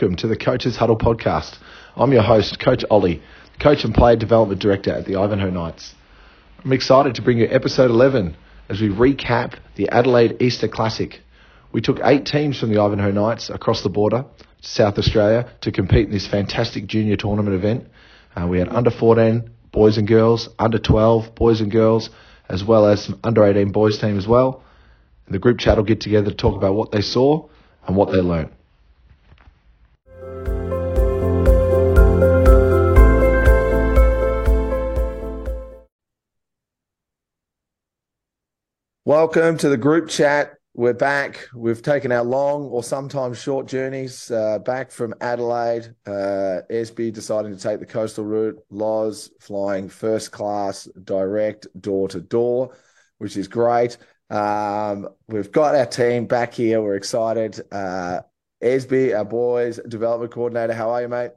welcome to the Coaches Huddle podcast. I'm your host, Coach Ollie, Coach and Player Development Director at the Ivanhoe Knights. I'm excited to bring you episode 11 as we recap the Adelaide Easter Classic. We took eight teams from the Ivanhoe Knights across the border to South Australia to compete in this fantastic junior tournament event. Uh, we had under 14 boys and girls, under 12 boys and girls, as well as some under 18 boys team as well. And the group chat will get together to talk about what they saw and what they learned. Welcome to the group chat. We're back. We've taken our long or sometimes short journeys uh, back from Adelaide. Uh, SB deciding to take the coastal route. Loz flying first class, direct, door to door, which is great. Um, we've got our team back here. We're excited. Uh, Esby, our boys development coordinator. How are you, mate?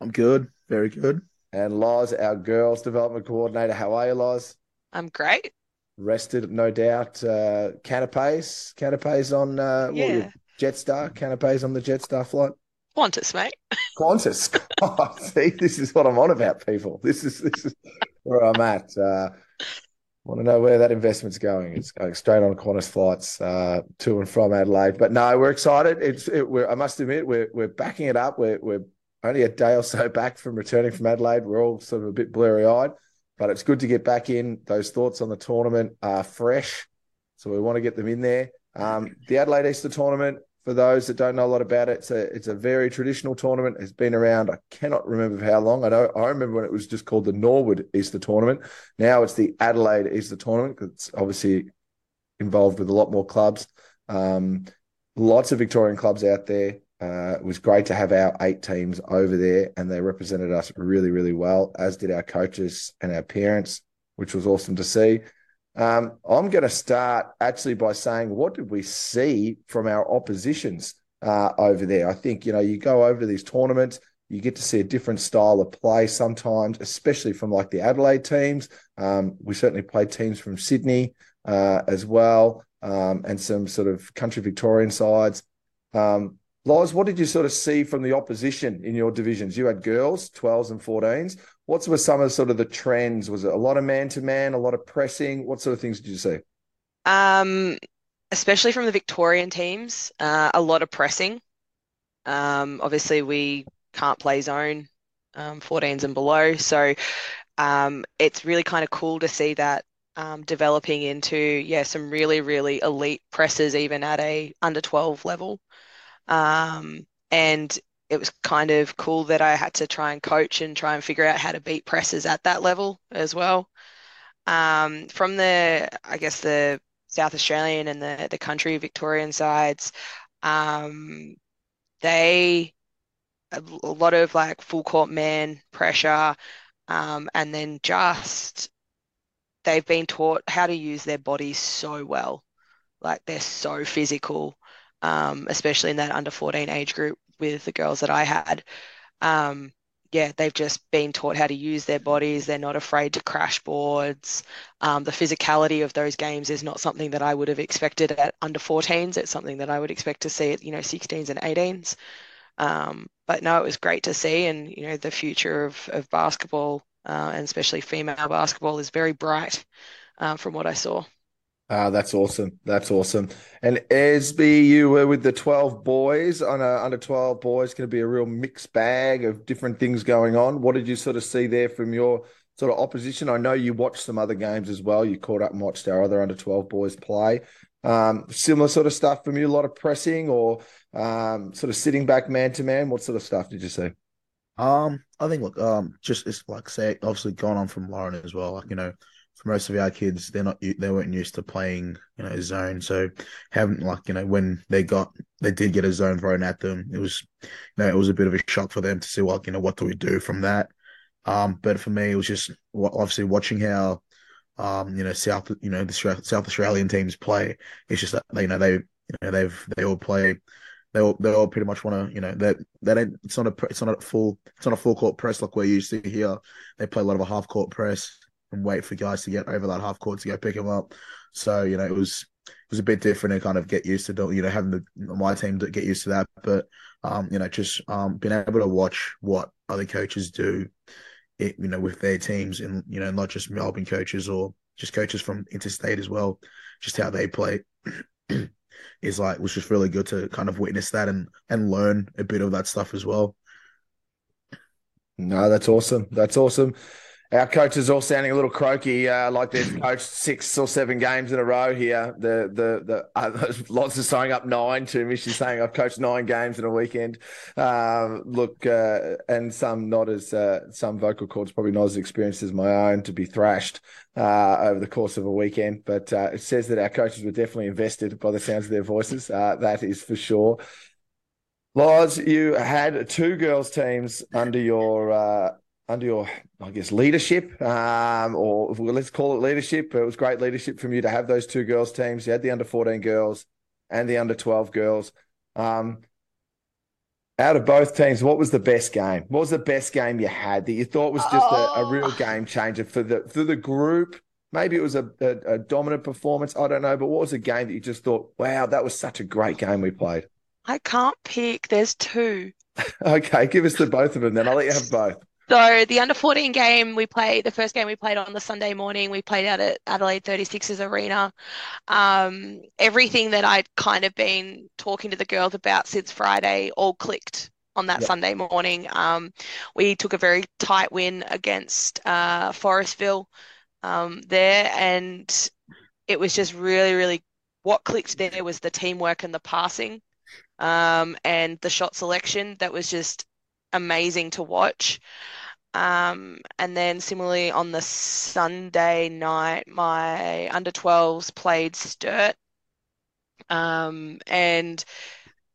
I'm good. Very good. And Loz, our girls development coordinator. How are you, Loz? I'm great rested, no doubt. Uh, canapes, canapes on uh, yeah. What, Jetstar, canapes on the Jetstar flight. Qantas, mate. Qantas. oh, see, this is what I'm on about, people. This is this is where I'm at. Uh, want to know where that investment's going? It's going straight on Qantas flights uh, to and from Adelaide. But no, we're excited. It's it, we're, I must admit we're we're backing it up. We're we're only a day or so back from returning from Adelaide. We're all sort of a bit blurry eyed but it's good to get back in. Those thoughts on the tournament are fresh, so we want to get them in there. Um, the Adelaide Easter tournament, for those that don't know a lot about it, it's a it's a very traditional tournament. It's been around. I cannot remember how long. I know I remember when it was just called the Norwood Easter tournament. Now it's the Adelaide Easter tournament. It's obviously involved with a lot more clubs. Um, lots of Victorian clubs out there. Uh, it was great to have our eight teams over there, and they represented us really, really well, as did our coaches and our parents, which was awesome to see. Um, I'm going to start actually by saying, what did we see from our oppositions uh, over there? I think, you know, you go over to these tournaments, you get to see a different style of play sometimes, especially from like the Adelaide teams. Um, we certainly played teams from Sydney uh, as well, um, and some sort of country Victorian sides. Um, Loz, what did you sort of see from the opposition in your divisions? You had girls, 12s and 14s. What were some of sort of the trends? Was it a lot of man to man, a lot of pressing? What sort of things did you see? Um, especially from the Victorian teams, uh, a lot of pressing. Um, obviously, we can't play zone um, 14s and below. So um, it's really kind of cool to see that um, developing into, yeah, some really, really elite presses, even at a under 12 level. Um, and it was kind of cool that I had to try and coach and try and figure out how to beat presses at that level as well. Um, from the, I guess, the South Australian and the, the country Victorian sides, um, they, a lot of like full court man pressure, um, and then just they've been taught how to use their bodies so well. Like they're so physical um, especially in that under 14 age group with the girls that I had. Um, yeah, they've just been taught how to use their bodies. They're not afraid to crash boards. Um, the physicality of those games is not something that I would have expected at under 14s. It's something that I would expect to see at, you know, 16s and 18s. Um, but no, it was great to see. And, you know, the future of, of basketball uh, and especially female basketball is very bright uh, from what I saw. Ah, that's awesome. That's awesome. And Esby, you were with the 12 boys on a under 12 boys, going to be a real mixed bag of different things going on. What did you sort of see there from your sort of opposition? I know you watched some other games as well. You caught up and watched our other under 12 boys play. Um, similar sort of stuff from you, a lot of pressing or um, sort of sitting back man to man. What sort of stuff did you see? Um, I think look, um, just it's like say obviously gone on from Lauren as well. Like you know, for most of our kids, they're not they weren't used to playing you know zone. So having like you know when they got they did get a zone thrown at them, it was you know it was a bit of a shock for them to see like you know what do we do from that. Um, but for me, it was just obviously watching how um you know South you know the South Australian teams play. It's just that they you know they you know they've they all play they all they all pretty much want to you know that that ain't it's not a it's not a full it's not a full court press like we're used to here. They play a lot of a half court press and wait for guys to get over that half court to go pick him up. So you know it was it was a bit different to kind of get used to, you know, having the my team to get used to that. But um, you know, just um, being able to watch what other coaches do, it, you know, with their teams, and you know, not just Melbourne coaches or just coaches from interstate as well, just how they play. is like was just really good to kind of witness that and and learn a bit of that stuff as well. No, that's awesome. That's awesome our coaches all sounding a little croaky, uh, like they've coached six or seven games in a row here. The the the uh, lots of signing up nine to me. She's saying I've coached nine games in a weekend. Um, look, uh, and some not as uh, some vocal cords probably not as experienced as my own to be thrashed uh, over the course of a weekend. But it says that our coaches were definitely invested by the sounds of their voices. that is for sure. Loz, you had two girls' teams under your under your, I guess, leadership, um, or let's call it leadership. It was great leadership from you to have those two girls teams. You had the under 14 girls and the under 12 girls. Um, out of both teams, what was the best game? What was the best game you had that you thought was just oh. a, a, real oh. game changer for the for the group? Maybe it was a, a, a dominant performance. I don't know, but what was a game that you just thought, wow, that was such a great game we played? I can't pick. There's two. okay, give us the both of them. Then I'll let you have both. So the under 14 game we played, the first game we played on the Sunday morning, we played out at Adelaide 36ers Arena. Um, everything that I'd kind of been talking to the girls about since Friday all clicked on that yep. Sunday morning. Um, we took a very tight win against uh, Forestville um, there, and it was just really, really what clicked there was the teamwork and the passing um, and the shot selection. That was just amazing to watch. Um, and then similarly on the Sunday night, my under 12s played Sturt. Um, and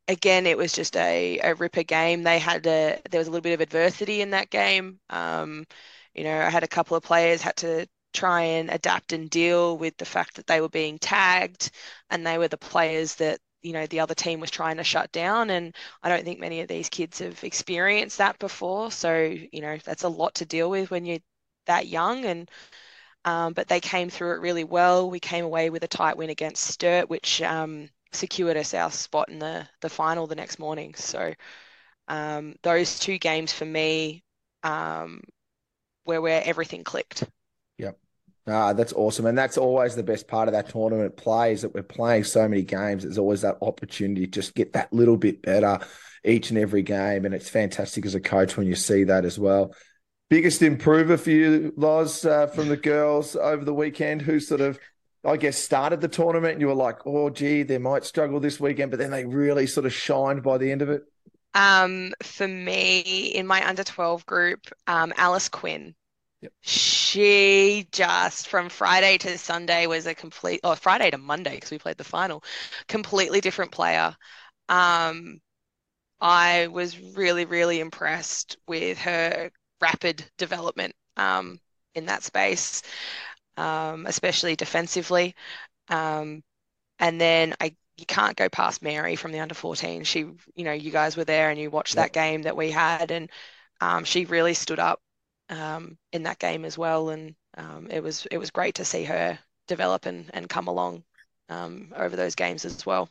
again, it was just a, a ripper game. They had a, there was a little bit of adversity in that game. Um, you know, I had a couple of players had to try and adapt and deal with the fact that they were being tagged and they were the players that you know the other team was trying to shut down and i don't think many of these kids have experienced that before. So you know that's a lot to deal with when you're that young and um, but they came through it really well. We came away with a tight win against sturt which um, secured us our spot in the the final the next morning. So um, those two games for me um, were where everything clicked Ah, that's awesome. And that's always the best part of that tournament play is that we're playing so many games. There's always that opportunity to just get that little bit better each and every game. And it's fantastic as a coach when you see that as well. Biggest improver for you, Loz, uh, from the girls over the weekend, who sort of, I guess, started the tournament and you were like, oh, gee, they might struggle this weekend, but then they really sort of shined by the end of it? Um, for me, in my under 12 group, um, Alice Quinn Yep. She just from Friday to Sunday was a complete, or Friday to Monday because we played the final, completely different player. Um, I was really, really impressed with her rapid development um, in that space, um, especially defensively. Um, and then I you can't go past Mary from the under 14. She, you know, you guys were there and you watched yep. that game that we had, and um, she really stood up um, in that game as well. And um, it was it was great to see her develop and, and come along um, over those games as well.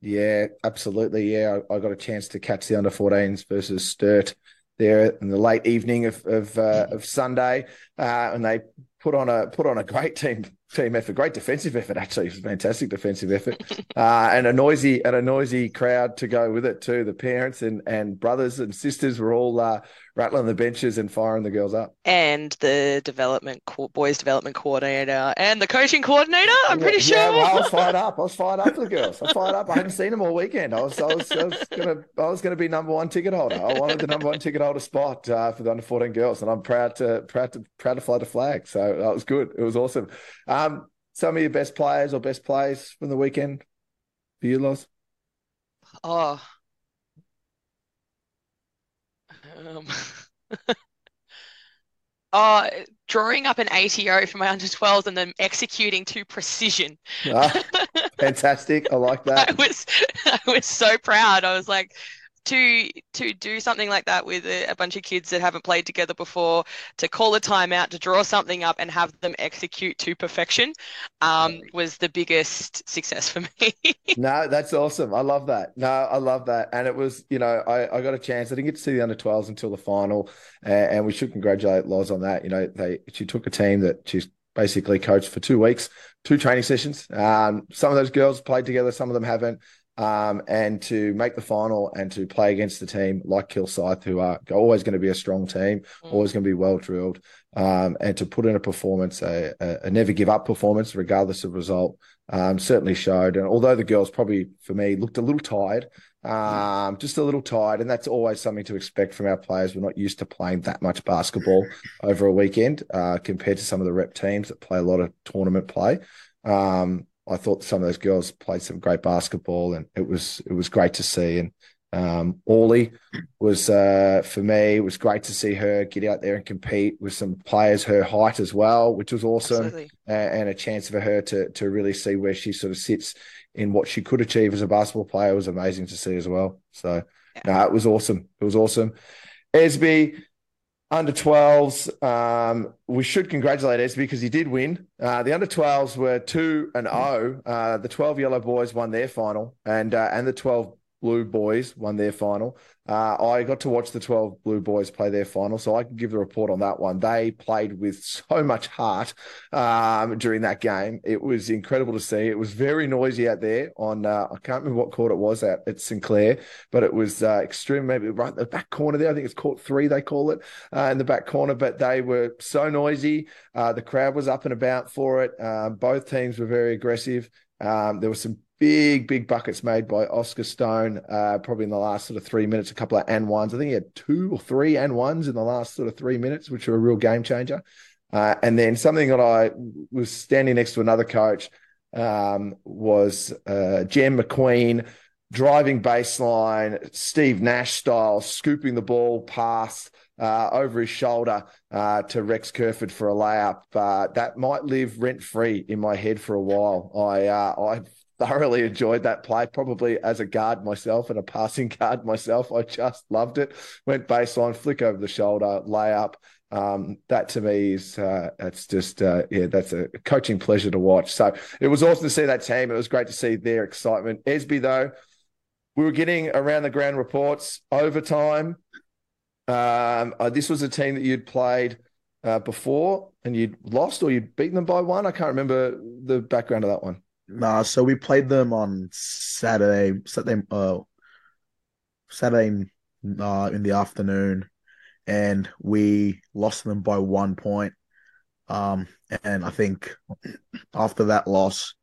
Yeah, absolutely. Yeah, I, I, got a chance to catch the under 14s versus Sturt there in the late evening of of, uh, of Sunday, uh, and they put on a put on a great team team effort, great defensive effort. Actually, fantastic defensive effort, uh, and a noisy and a noisy crowd to go with it too. The parents and and brothers and sisters were all uh, rattling the benches and firing the girls up. And the development co- boys development coordinator and the coaching coordinator. I'm pretty sure. Yeah, well, I was fired up. I was fired up for the girls. I fired up. I hadn't seen them all weekend. I was I was, I was gonna I was gonna be number one ticket holder. I wanted the number one ticket holder spot uh, for the under 14 girls, and I'm proud to proud to proud to fly the flag. So that was good. It was awesome. Um, some of your best players or best plays from the weekend for you, Loz? Oh, um, uh, drawing up an ATO for my under 12s and then executing to precision. Ah, fantastic. I like that. I was I was so proud. I was like, to to do something like that with a, a, bunch of kids that haven't played together before, to call a timeout, to draw something up and have them execute to perfection, um, was the biggest success for me. no, that's awesome. I love that. No, I love that. And it was, you know, I, I got a chance. I didn't get to see the under 12s until the final, and, and we should congratulate Loz on that. You know, they she took a team that she's basically coached for two weeks, two training sessions. Um, some of those girls played together, some of them haven't um, and to make the final and to play against the team like Kilsyth, who are always going to be a strong team, mm. always going to be well drilled, um, and to put in a performance, a, a, never give up performance, regardless of result, um, certainly showed. And although the girls probably, for me, looked a little tired, um, just a little tired, and that's always something to expect from our players. We're not used to playing that much basketball over a weekend uh, compared to some of the rep teams that play a lot of tournament play. Um, I thought some of those girls played some great basketball, and it was it was great to see. And um, Orly was uh, for me. It was great to see her get out there and compete with some players her height as well, which was awesome, and, and a chance for her to to really see where she sort of sits in what she could achieve as a basketball player was amazing to see as well. So, yeah. no, it was awesome. It was awesome. Esby, under 12s, um, we should congratulate Esby because he did win. Uh, the under 12s were 2 and 0. Uh, the 12 yellow boys won their final, and uh, and the 12 blue boys won their final. Uh, I got to watch the 12 Blue Boys play their final, so I can give the report on that one. They played with so much heart um, during that game. It was incredible to see. It was very noisy out there on, uh, I can't remember what court it was at, at St Clair, but it was uh, extreme, maybe right in the back corner there. I think it's court three, they call it, uh, in the back corner, but they were so noisy. Uh, the crowd was up and about for it. Uh, both teams were very aggressive. Um, there were some big, big buckets made by Oscar Stone, uh, probably in the last sort of three minutes, a couple of and ones. I think he had two or three and ones in the last sort of three minutes, which were a real game changer. Uh, and then something that I was standing next to another coach um, was uh, McQueen driving baseline, Steve Nash style, scooping the ball past. Uh, over his shoulder uh, to Rex Kerford for a layup. Uh, that might live rent free in my head for a while. I uh, I thoroughly enjoyed that play, probably as a guard myself and a passing guard myself. I just loved it. Went baseline, flick over the shoulder, layup. Um, that to me is uh, that's just uh, yeah, that's a coaching pleasure to watch. So it was awesome to see that team. It was great to see their excitement. Esby though, we were getting around the ground reports overtime. Um, uh, this was a team that you'd played uh, before and you'd lost or you'd beaten them by one. I can't remember the background of that one. Nah, so we played them on Saturday, Saturday, uh, Saturday uh, in the afternoon, and we lost them by one point. Um, and I think after that loss,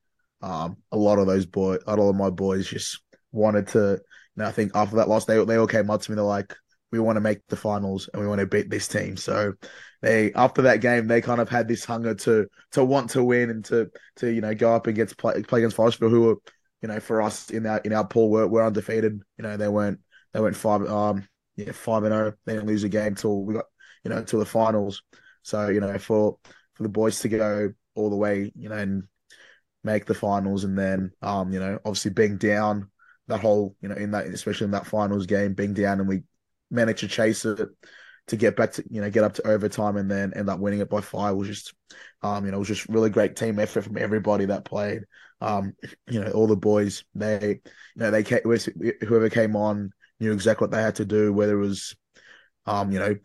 um, a lot of those boys, a lot of my boys, just wanted to. You know, I think after that loss, they they all came up to me. They're like, "We want to make the finals and we want to beat this team." So they after that game they kind of had this hunger to to want to win and to to you know go up against play, play against Forestville who were you know for us in our in our pool were, were undefeated you know they weren't they went five um yeah five and zero oh. they didn't lose a game till we got you know till the finals so you know for for the boys to go all the way you know and make the finals and then um you know obviously being down that whole you know in that especially in that finals game being down and we managed to chase it to get back to you know get up to overtime and then end up winning it by five was just um you know it was just really great team effort from everybody that played. Um you know all the boys they you know they came, whoever came on knew exactly what they had to do whether it was um you know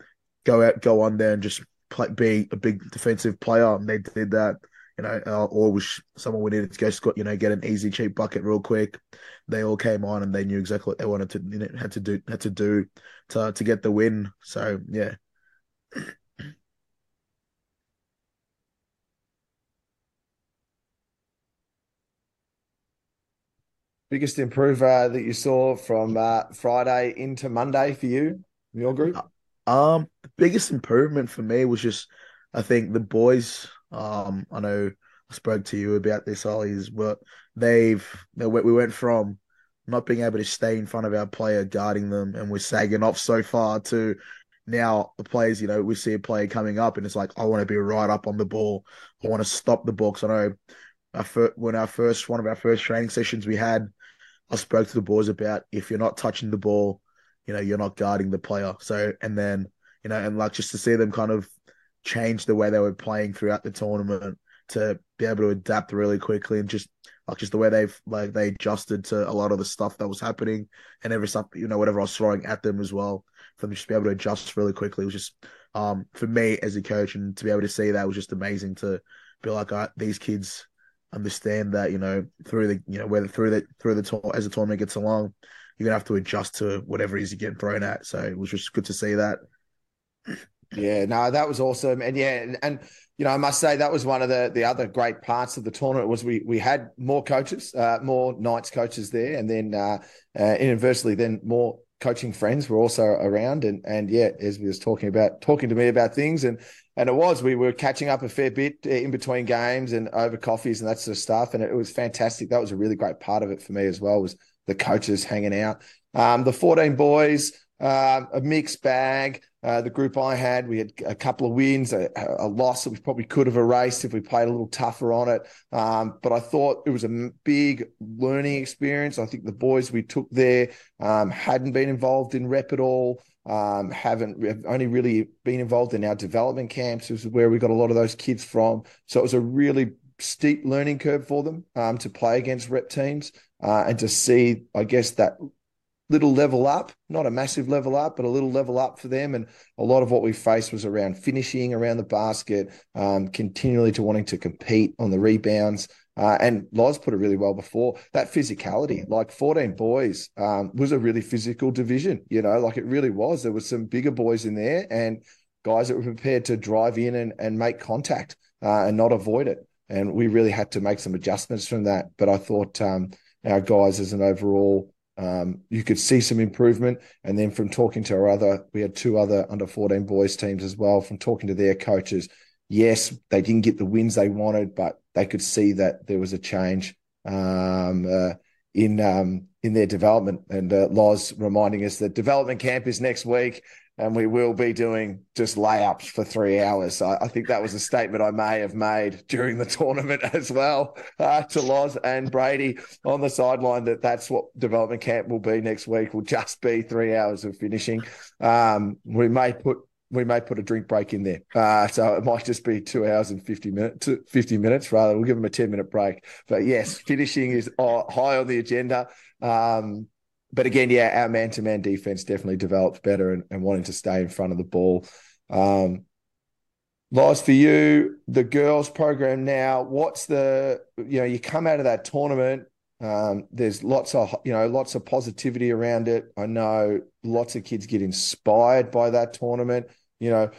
go out go on there and just play, be a big defensive player. And they did that you know, uh, or was someone we needed to go, Scott, you know, get an easy, cheap bucket real quick. They all came on and they knew exactly what they wanted to, you know, had to do, had to do to to get the win. So yeah. Biggest improver that you saw from uh, Friday into Monday for you, your group? Uh, um, the biggest improvement for me was just, I think the boys um, I know I spoke to you about this, Ollie's, but they've they, we went from not being able to stay in front of our player guarding them and we're sagging off so far to now the players, you know, we see a player coming up and it's like, I want to be right up on the ball. I want to stop the. Because I know our first, when our first, one of our first training sessions we had, I spoke to the boys about if you're not touching the ball, you know you're not guarding the player. So and then you know and like just to see them kind of change the way they were playing throughout the tournament to be able to adapt really quickly and just like just the way they've like they adjusted to a lot of the stuff that was happening and every stuff you know whatever I was throwing at them as well for them just be able to adjust really quickly. Was just um for me as a coach and to be able to see that was just amazing to be like these kids understand that you know through the you know whether through the through the tour as the tournament gets along you're gonna have to adjust to whatever it is you're getting thrown at. So it was just good to see that yeah, no, that was awesome, and yeah, and, and, you know, I must say that was one of the the other great parts of the tournament was we we had more coaches, uh, more Knights coaches there, and then uh, uh, inversely, then more coaching friends were also around, and and yeah, as we was talking about talking to me about things, and and it was we were catching up a fair bit in between games and over coffees and that sort of stuff, and it was fantastic. That was a really great part of it for me as well was the coaches hanging out. Um, the fourteen boys, uh, a mixed bag. Uh, the group I had, we had a couple of wins, a, a, loss that we probably could have erased if we played a little tougher on it. Um, but I thought it was a big learning experience. I think the boys we took there um, hadn't been involved in rep at all. Um, haven't have only really been involved in our development camps, which is where we got a lot of those kids from. So it was a really steep learning curve for them um, to play against rep teams uh, and to see, I guess, that little level up, not a massive level up, but a little level up for them. And a lot of what we faced was around finishing around the basket, um, continually to wanting to compete on the rebounds. Uh, and Loz put it really well before that physicality, like 14 boys, um, was a really physical division, you know, like it really was. There was some bigger boys in there and guys that were prepared to drive in and, and make contact uh, and not avoid it. And we really had to make some adjustments from that. But I thought um, our guys as an overall um, you could see some improvement. And then from talking to our other, we had two other under 14 boys teams as well, from talking to their coaches. Yes, they didn't get the wins they wanted, but they could see that there was a change um, uh, in um, in their development. And uh, Loz reminding us that development camp is next week and we will be doing just layups for three hours. I, I, think that was a statement I may have made during the tournament as well uh, to Loz and Brady on the sideline that that's what development camp will be next week. Will just be three hours of finishing. Um, we may put we may put a drink break in there, uh, so it might just be two hours and fifty minutes. Fifty minutes rather. We'll give them a ten minute break. But yes, finishing is uh, high on the agenda. Um, but again, yeah, our man to man defense definitely developed better and, and, wanting to stay in front of the ball. Um, Loz, for you, the girls program now, what's the, you know, you come out of that tournament, um, there's lots of, you know, lots of positivity around it. I know lots of kids get inspired by that tournament. You know,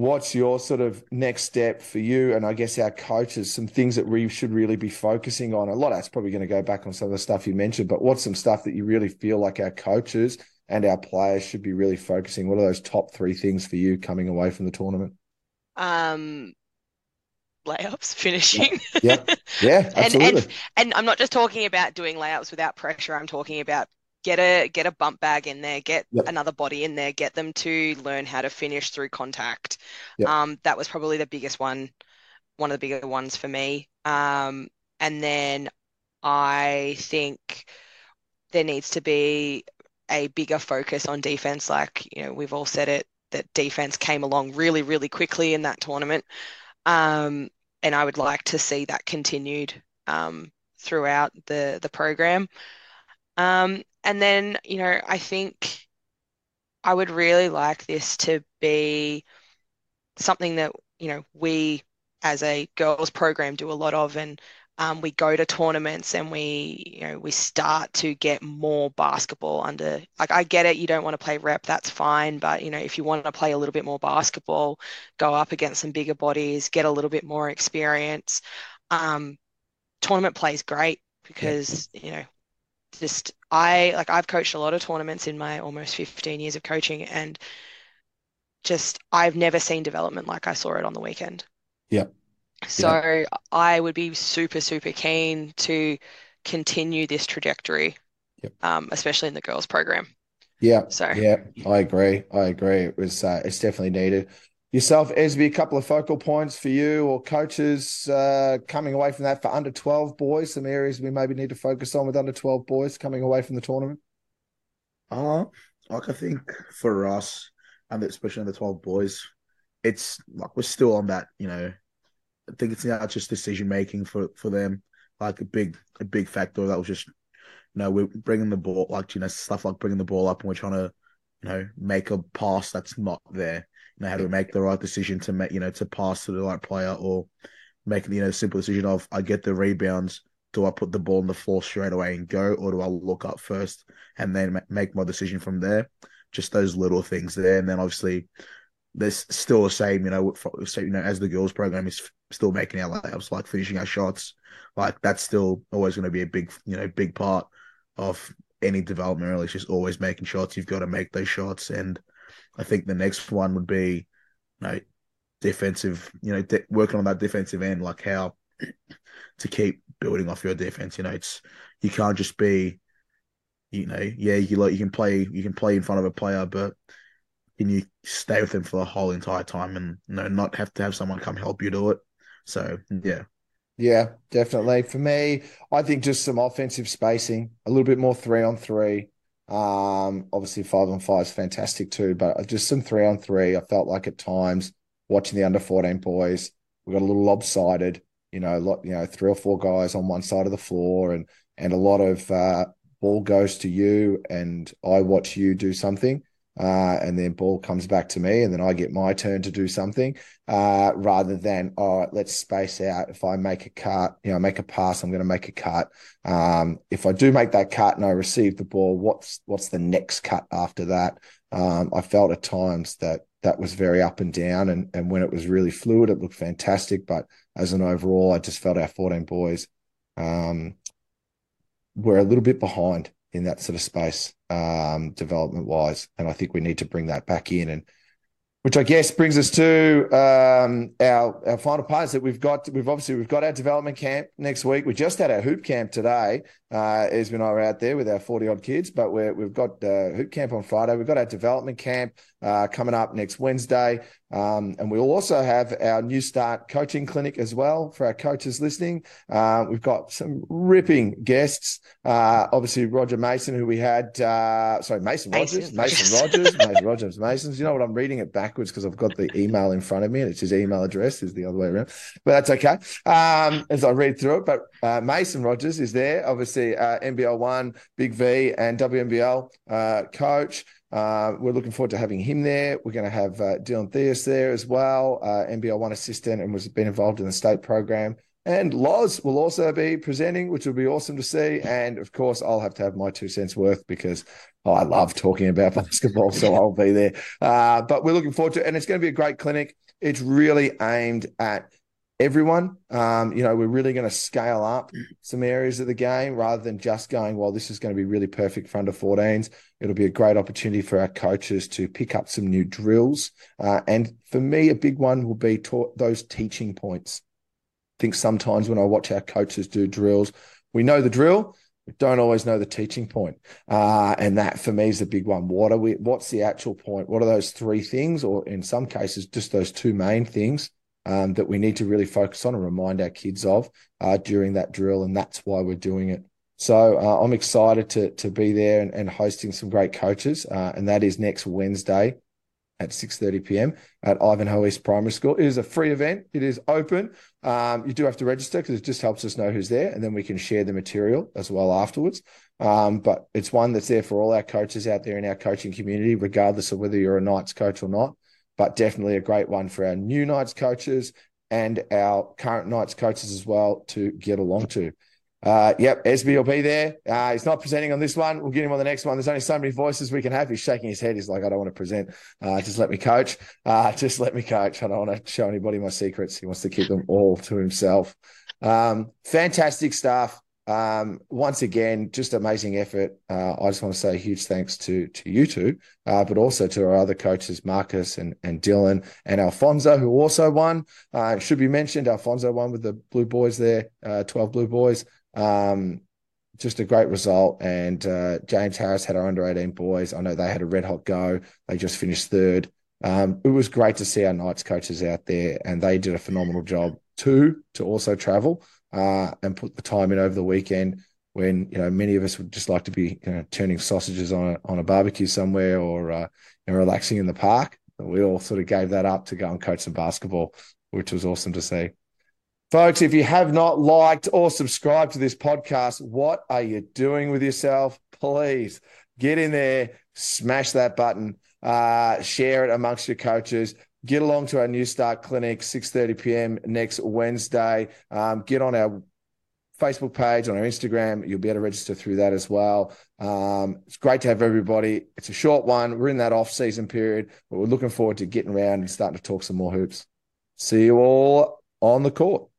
what's your sort of next step for you and I guess our coaches, some things that we should really be focusing on? A lot of that's probably going to go back on some of the stuff you mentioned, but what's some stuff that you really feel like our coaches and our players should be really focusing? What are those top three things for you coming away from the tournament? Um, layups, finishing. Yeah, yeah, absolutely. and, and, and I'm not just talking about doing layups without pressure. I'm talking about get a get a bump bag in there, get yep. another body in there, get them to learn how to finish through contact. Yep. Um, that was probably the biggest one, one of the bigger ones for me. Um, and then I think there needs to be a bigger focus on defense. Like you know, we've all said it that defense came along really, really quickly in that tournament. Um, and I would like to see that continued um, throughout the the program. Um, and then, you know, I think I would really like this to be something that, you know, we as a girls program do a lot of. And um, we go to tournaments and we you know we start to get more basketball under like I get it you don't want to play rep that's fine. But you know if you want to play a little bit more basketball go up against some bigger bodies get a little bit more experience. Um, tournament play is great because yeah. you know just I like I've coached a lot of tournaments in my almost 15 years of coaching and just I've never seen development like I saw it on the weekend. Yeah. So yeah. I would be super super keen to continue this trajectory, yep. um, especially in the girls program. Yeah. So yeah, I agree. I agree. It was uh, it's definitely needed yourself, Esby, a couple of focal points for you or coaches uh, coming away from that for under 12 boys, some areas we maybe need to focus on with under 12 boys coming away from the tournament? Uh, like I think for us, and especially the twelve boys, it's like we're still on that. You know, I think it's not just decision making for for them. Like a big a big factor that was just, you know, we're bringing the ball like you know stuff like bringing the ball up and we're trying to, you know, make a pass that's not there. Know, how do we make the right decision to make you know to pass to the right player or making you know simple decision of I get the rebounds do I put the ball on the floor straight away and go, or do I look up first and then make my decision from there? Just those little things there, and then obviously there's still the same, you know, so, you know, as the girls program is still making our layups, like finishing our shots, like that's still always going to be a big, you know, big part of any development. Really, it's just always making shots. You've got to make those shots, and I think the next one would be, you know, defensive, you know, de- working on that defensive end, like how to keep building off your defense. You know, it's you can't just be, you know, yeah, you like you can play you can play in front of a player, but can you stay with them for the whole entire time and you know not have to have someone come help you do it? So yeah. Yeah, definitely. For me, I think just some offensive spacing, a little bit more three on three. Um, obviously five on five is fantastic too, but just some three on three. I felt like at times watching the under 14 boys, we got a little lopsided you know, lot, you know, three or four guys on one side of the floor, and and a lot of uh, ball goes to you, and I watch you do something, uh, and then ball comes back to me, and then I get my turn to do something, uh, rather than all right, let's space out. If I make a cut, you know, make a pass, I'm going to make a cut. Um, if I do make that cut and I receive the ball, what's what's the next cut after that? Um, I felt at times that that was very up and down, and and when it was really fluid, it looked fantastic, but as an overall. I just felt our 14 boys um, were a little bit behind in that sort of space um, development wise. And I think we need to bring that back in and which I guess brings us to um, our our final part that we've got. We've obviously we've got our development camp next week. We just had our hoop camp today. Uh, Esme and I were out there with our forty odd kids, but we have got uh, hoop camp on Friday. We've got our development camp uh, coming up next Wednesday. Um, and we'll also have our New Start coaching clinic as well for our coaches listening. Uh, we've got some ripping guests. Uh, obviously, Roger Mason, who we had, uh, sorry, Mason, Mason Rogers, Mason Rogers, Mason Rogers, Masons. You know what? I'm reading it backwards because I've got the email in front of me and it's his email address is the other way around, but that's okay. Um, as I read through it, but uh, Mason Rogers is there, obviously, uh, NBL one, Big V, and WNBL coach. Uh, we're looking forward to having him there. We're going to have uh, Dylan Theus there as well, uh, NBL one assistant, and was been involved in the state program. And Loz will also be presenting, which will be awesome to see. And of course, I'll have to have my two cents worth because oh, I love talking about basketball, so I'll be there. Uh, but we're looking forward to, it, and it's going to be a great clinic. It's really aimed at everyone. Um, you know, we're really going to scale up some areas of the game rather than just going, well, this is going to be really perfect for under 14s. It'll be a great opportunity for our coaches to pick up some new drills. Uh, and for me, a big one will be taught those teaching points. I think sometimes when I watch our coaches do drills, we know the drill, we don't always know the teaching point. Uh, and that for me is the big one. What are we, what's the actual point? What are those three things? Or in some cases, just those two main things um, that we need to really focus on and remind our kids of uh, during that drill. And that's why we're doing it. So uh, I'm excited to to be there and, and hosting some great coaches, uh, and that is next Wednesday at 6:30 p.m. at Ivanhoe East Primary School. It is a free event. It is open. Um, you do have to register because it just helps us know who's there, and then we can share the material as well afterwards. Um, but it's one that's there for all our coaches out there in our coaching community, regardless of whether you're a Knights coach or not but definitely a great one for our new Knights coaches and our current Knights coaches as well to get along to. Uh, yep, Esby will be there. Uh, he's not presenting on this one. We'll get him on the next one. There's only so many voices we can have. He's shaking his head. He's like, I don't want to present. Uh, just let me coach. Uh, just let me coach. I don't want to show anybody my secrets. He wants to keep them all to himself. Um, fantastic stuff. Um, once again, just amazing effort. Uh, I just want to say huge thanks to to you two, uh, but also to our other coaches, Marcus and and Dylan and Alfonso, who also won. Uh, should be mentioned, Alfonso won with the Blue Boys there, uh, twelve Blue Boys. Um, just a great result. And uh, James Harris had our under eighteen boys. I know they had a red hot go. They just finished third. Um, it was great to see our Knights coaches out there, and they did a phenomenal job too to also travel uh, and put the time in over the weekend. when you know many of us would just like to be you know, turning sausages on a, on a barbecue somewhere or uh, relaxing in the park. We all sort of gave that up to go and coach some basketball, which was awesome to see. Folks, if you have not liked or subscribed to this podcast, what are you doing with yourself? Please get in there, smash that button, uh, share it amongst your coaches. Get along to our New Start Clinic, 6.30 p.m. next Wednesday. Um, get on our Facebook page, on our Instagram. You'll be able to register through that as well. Um, it's great to have everybody. It's a short one. We're in that off season period, but we're looking forward to getting around and starting to talk some more hoops. See you all on the court.